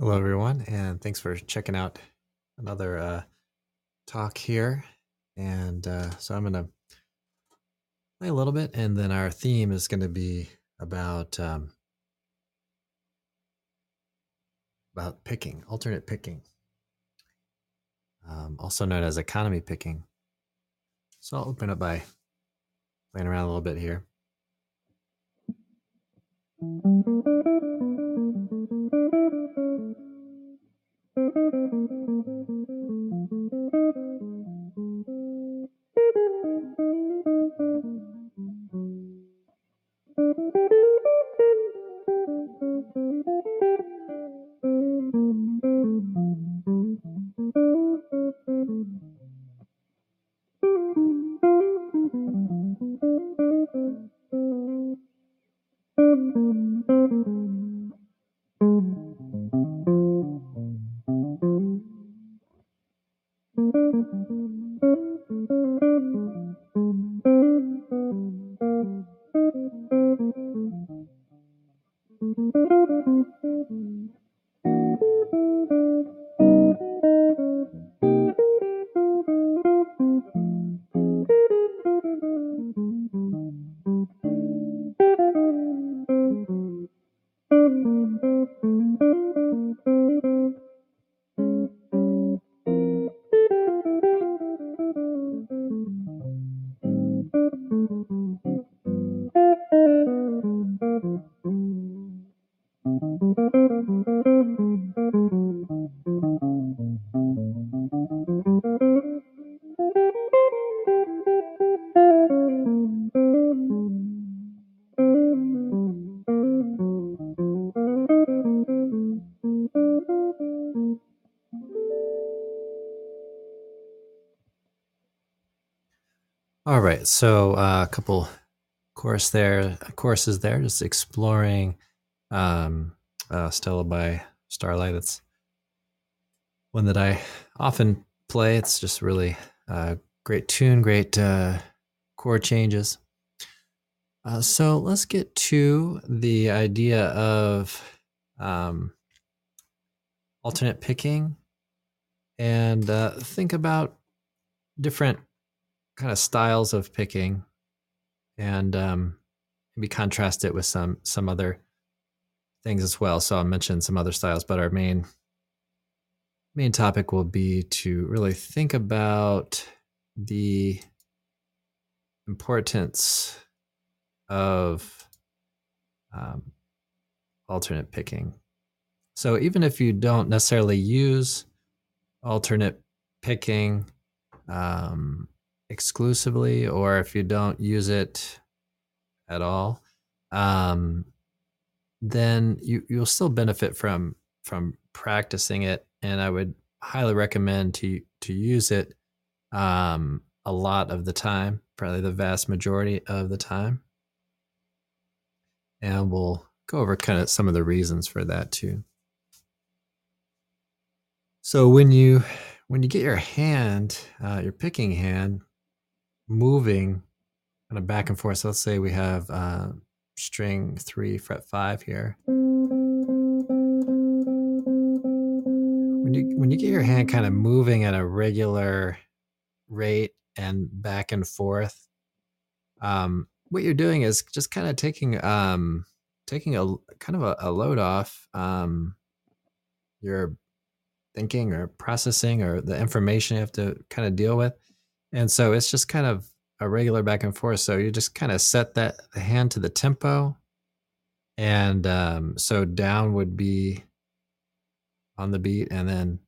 Hello, everyone, and thanks for checking out another uh, talk here. And uh, so I'm going to play a little bit, and then our theme is going to be about um, about picking, alternate picking, um, also known as economy picking. So I'll open up by playing around a little bit here. All right, so uh, a couple course there, courses there, just exploring um, uh, Stella by Starlight. It's one that I often play. It's just really uh, great tune, great uh, chord changes. Uh, so let's get to the idea of um, alternate picking and uh, think about different kind of styles of picking and um, maybe contrast it with some some other things as well. So I'll mention some other styles, but our main main topic will be to really think about the importance of um, alternate picking. So even if you don't necessarily use alternate picking, um, exclusively or if you don't use it at all, um, then you you'll still benefit from from practicing it. And I would highly recommend to to use it um, a lot of the time, probably the vast majority of the time. And we'll go over kind of some of the reasons for that too. So when you when you get your hand, uh, your picking hand, moving kind of back and forth. So let's say we have uh, string three, fret five here. When you when you get your hand kind of moving at a regular rate and back and forth, um, what you're doing is just kind of taking um, taking a kind of a, a load off um, your thinking or processing or the information you have to kind of deal with and so it's just kind of a regular back and forth. So you just kind of set that hand to the tempo. And um, so down would be on the beat, and then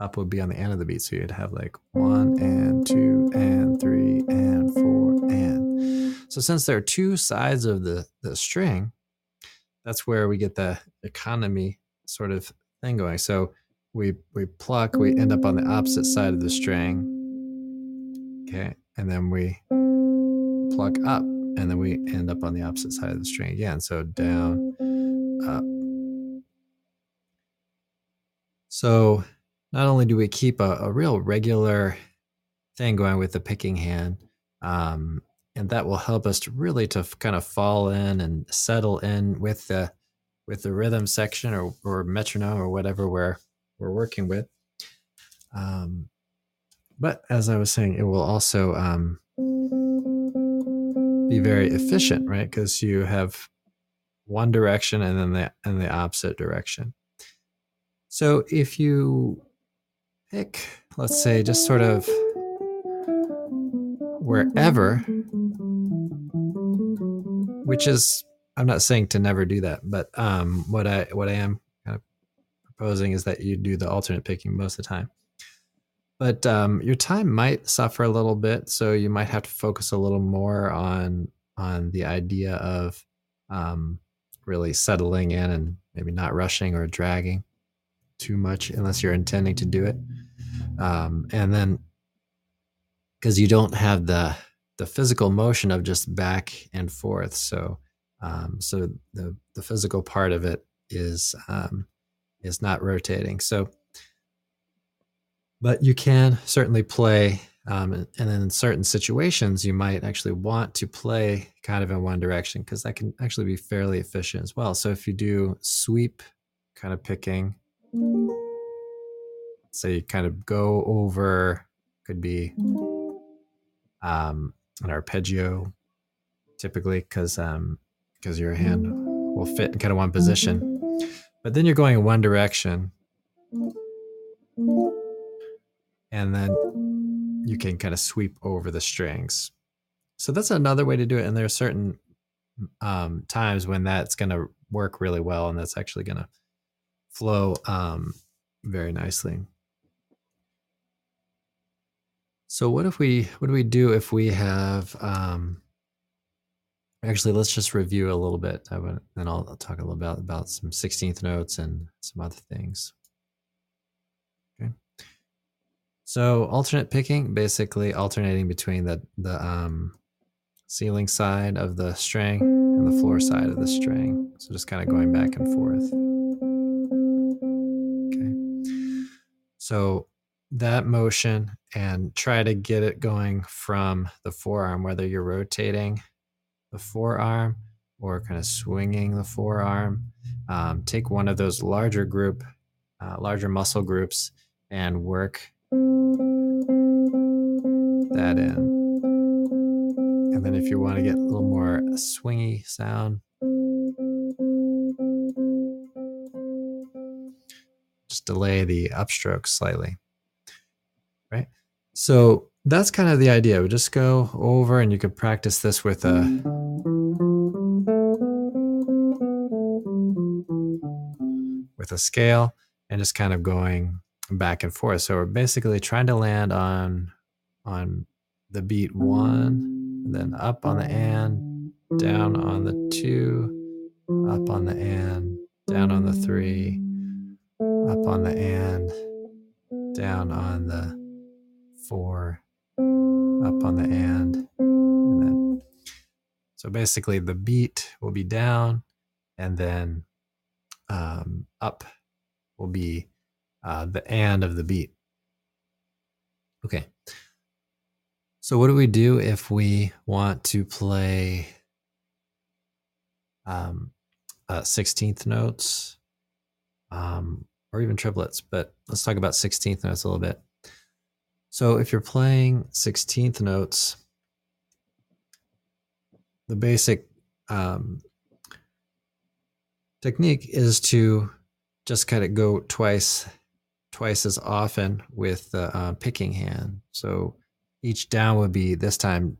up would be on the end of the beat. So you'd have like one and two and three and four and. So since there are two sides of the, the string, that's where we get the economy sort of thing going. So we we pluck, we end up on the opposite side of the string Okay. And then we pluck up and then we end up on the opposite side of the string again. So down, up. So not only do we keep a, a real regular thing going with the picking hand, um, and that will help us to really to kind of fall in and settle in with the with the rhythm section or, or metronome or whatever we're we're working with. Um, but as I was saying, it will also um, be very efficient, right? Because you have one direction and then the and the opposite direction. So if you pick, let's say, just sort of wherever, which is I'm not saying to never do that, but um, what I what I am kind of proposing is that you do the alternate picking most of the time. But um, your time might suffer a little bit, so you might have to focus a little more on on the idea of um, really settling in and maybe not rushing or dragging too much unless you're intending to do it. Um, and then because you don't have the the physical motion of just back and forth, so um, so the the physical part of it is um, is not rotating. So, but you can certainly play, um, and, and in certain situations, you might actually want to play kind of in one direction because that can actually be fairly efficient as well. So if you do sweep kind of picking, so you kind of go over, could be um, an arpeggio typically because um, because your hand will fit in kind of one position. But then you're going in one direction. And then you can kind of sweep over the strings. So that's another way to do it. And there are certain um, times when that's going to work really well and that's actually going to flow um, very nicely. So what if we what do we do if we have um, Actually, let's just review a little bit. and then I'll, I'll talk a little bit about, about some 16th notes and some other things. Okay. So alternate picking, basically alternating between the, the um, ceiling side of the string and the floor side of the string. So just kind of going back and forth. Okay. So that motion and try to get it going from the forearm, whether you're rotating the forearm or kind of swinging the forearm. Um, take one of those larger group, uh, larger muscle groups, and work that in. And then if you want to get a little more swingy sound, just delay the upstroke slightly. Right? So that's kind of the idea. We just go over and you can practice this with a with a scale and just kind of going back and forth. So we're basically trying to land on on the beat one, and then up on the and, down on the two, up on the and, down on the three, up on the and, down on the four, up on the and, and then so basically the beat will be down, and then um, up will be uh, the and of the beat. Okay. So what do we do if we want to play um, uh, 16th notes um, or even triplets? But let's talk about 16th notes a little bit. So if you're playing 16th notes, the basic um, technique is to just kind of go twice twice as often with the uh, picking hand. So each down would be this time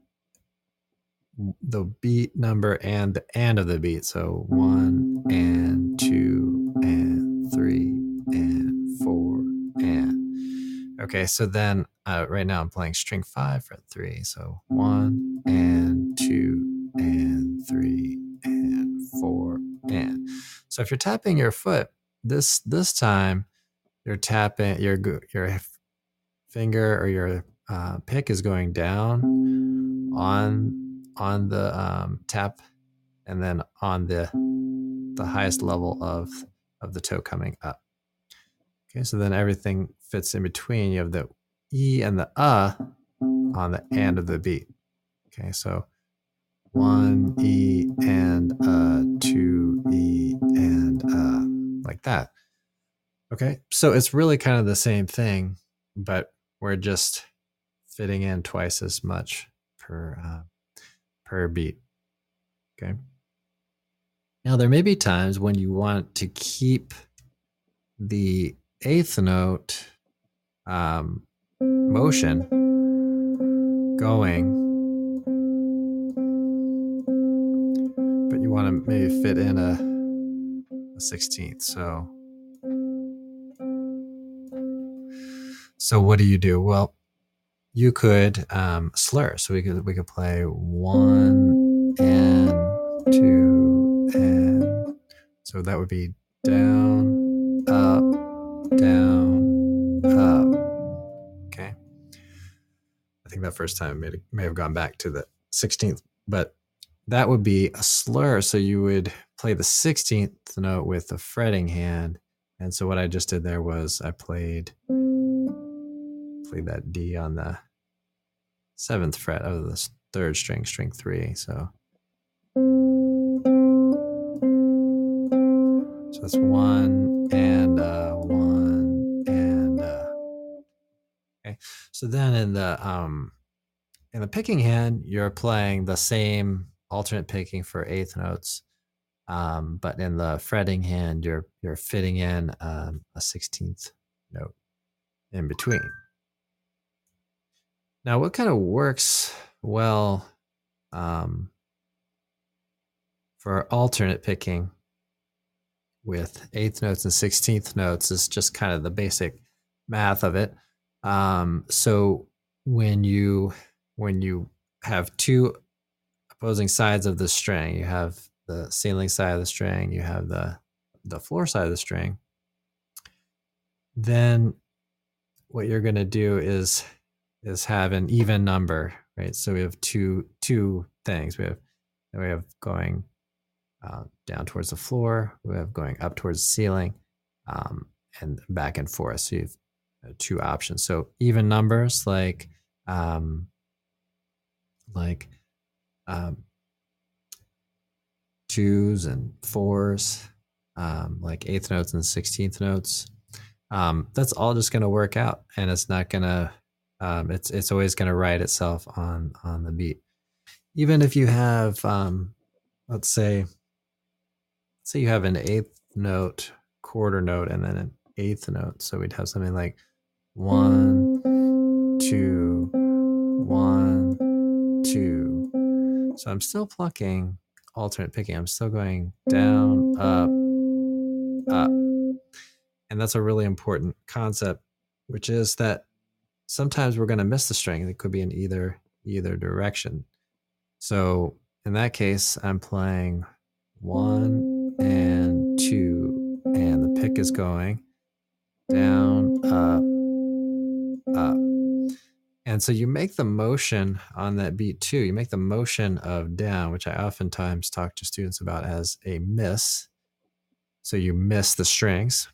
the beat number and the and of the beat. So one and two and three and four and okay. So then uh, right now I'm playing string five fret three. So one and two and three and four and. So if you're tapping your foot this this time, you're tapping your your finger or your uh, pick is going down on on the um, tap, and then on the the highest level of of the toe coming up. Okay, so then everything fits in between. You have the E and the uh on the and of the beat. Okay, so one E and uh, two E and uh, like that. Okay, so it's really kind of the same thing, but we're just fitting in twice as much per uh, per beat. Okay. Now there may be times when you want to keep the eighth note um, motion going, but you want to maybe fit in a, a 16th. So, so what do you do? Well, you could um, slur. So we could we could play one and two and so that would be down, up, down, up. Okay. I think that first time may may have gone back to the 16th, but that would be a slur. So you would play the 16th note with the fretting hand. And so what I just did there was I played played that D on the seventh fret of the third string, string three. So so that's one and uh, one and uh, okay. So then in the um in the picking hand, you're playing the same alternate picking for eighth notes. Um, but in the fretting hand, you're you're fitting in um, a sixteenth note in between. Now, what kind of works well um, for alternate picking with eighth notes and sixteenth notes is just kind of the basic math of it. Um, so when you when you have two opposing sides of the string, you have the ceiling side of the string, you have the the floor side of the string. Then what you're going to do is is have an even number, right? So we have two two things. We have we have going uh, down towards the floor. We have going up towards the ceiling, um, and back and forth. So you have uh, two options. So even numbers like um, like um, twos and fours, um, like eighth notes and sixteenth notes. Um, that's all just going to work out, and it's not going to um, it's it's always going to write itself on on the beat. Even if you have, um, let's say, let's say you have an eighth note, quarter note, and then an eighth note. So we'd have something like one, two, one, two. So I'm still plucking alternate picking. I'm still going down, up, up. And that's a really important concept, which is that sometimes we're going to miss the string. It could be in either either direction. So in that case, I'm playing one and two, and the pick is going down, up, up. And so you make the motion on that beat too. You make the motion of down, which I oftentimes talk to students about as a miss. So you miss the strings.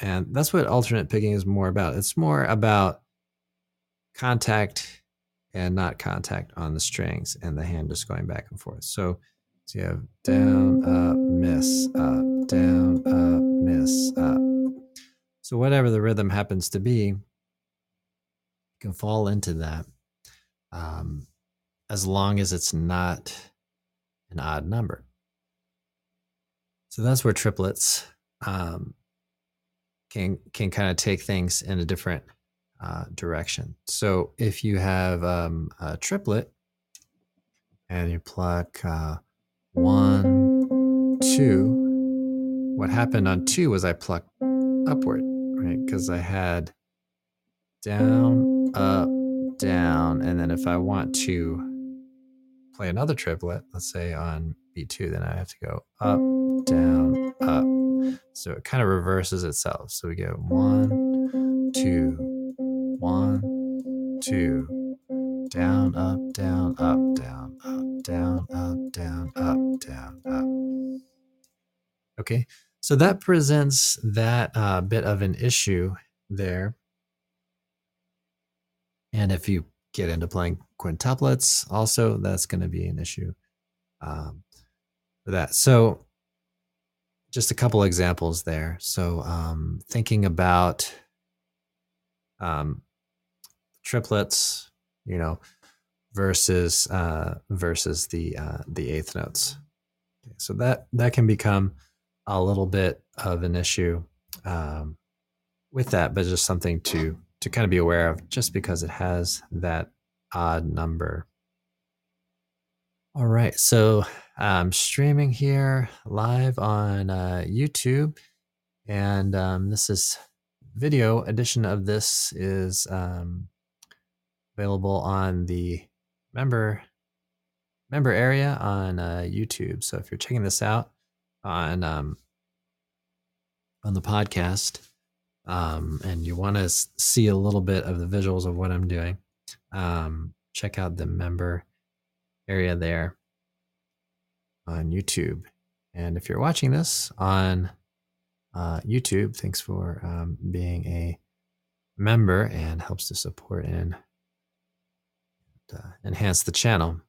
And that's what alternate picking is more about. It's more about contact and not contact on the strings and the hand just going back and forth. So, so you have down, up, miss, up, down, up, miss, up. So whatever the rhythm happens to be, you can fall into that um, as long as it's not an odd number. So that's where triplets um, can can kind of take things in a different uh, direction. So if you have um, a triplet and you pluck uh, one, two, what happened on two was I plucked upward, right? Because I had down, up, down. And then if I want to play another triplet, let's say on beat two, then I have to go up, down, up. So it kind of reverses itself. So we go one, two, one, two, down, up, down, up, down, up, down, up, down, up, down, up. Okay, so that presents that uh, bit of an issue there. And if you get into playing quintuplets, also that's going to be an issue um, for that. So just a couple examples there. So um, thinking about um, triplets, you know, versus uh, versus the uh, the eighth notes. Okay, so that that can become a little bit of an issue um, with that, but just something to to kind of be aware of, just because it has that odd number. All right, so I'm streaming here live on uh, YouTube, and um, this is video edition of this is um, available on the member member area on uh, YouTube. So if you're checking this out on um, on the podcast um, and you want to see a little bit of the visuals of what I'm doing, um, check out the member area there on YouTube. And if you're watching this on uh, YouTube, thanks for um, being a member and helps to support and uh, enhance the channel.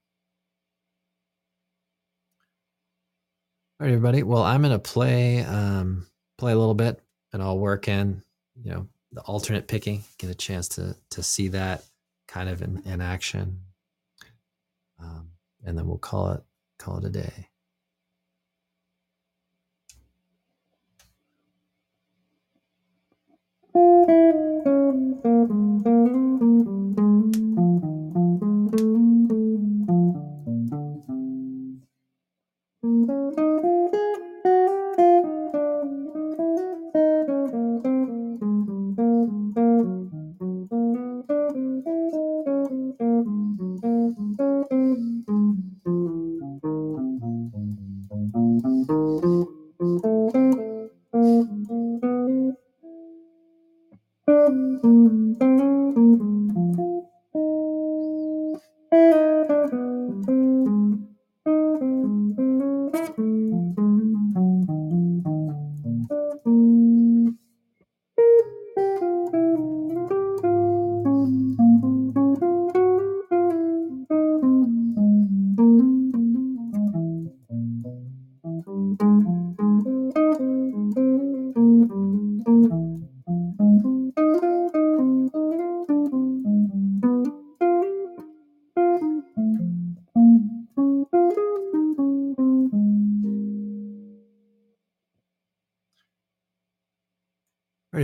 All right, everybody. Well, I'm gonna play um, play a little bit, and I'll work in, you know, the alternate picking. Get a chance to to see that kind of in, in action, um, and then we'll call it call it a day. All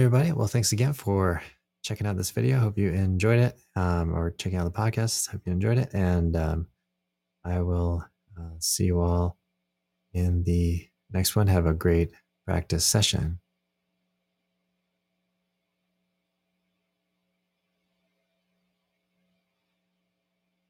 everybody. Well, thanks again for checking out this video. Hope you enjoyed it um, or checking out the podcast. Hope you enjoyed it. And um, I will uh, see you all in the next one. Have a great practice session.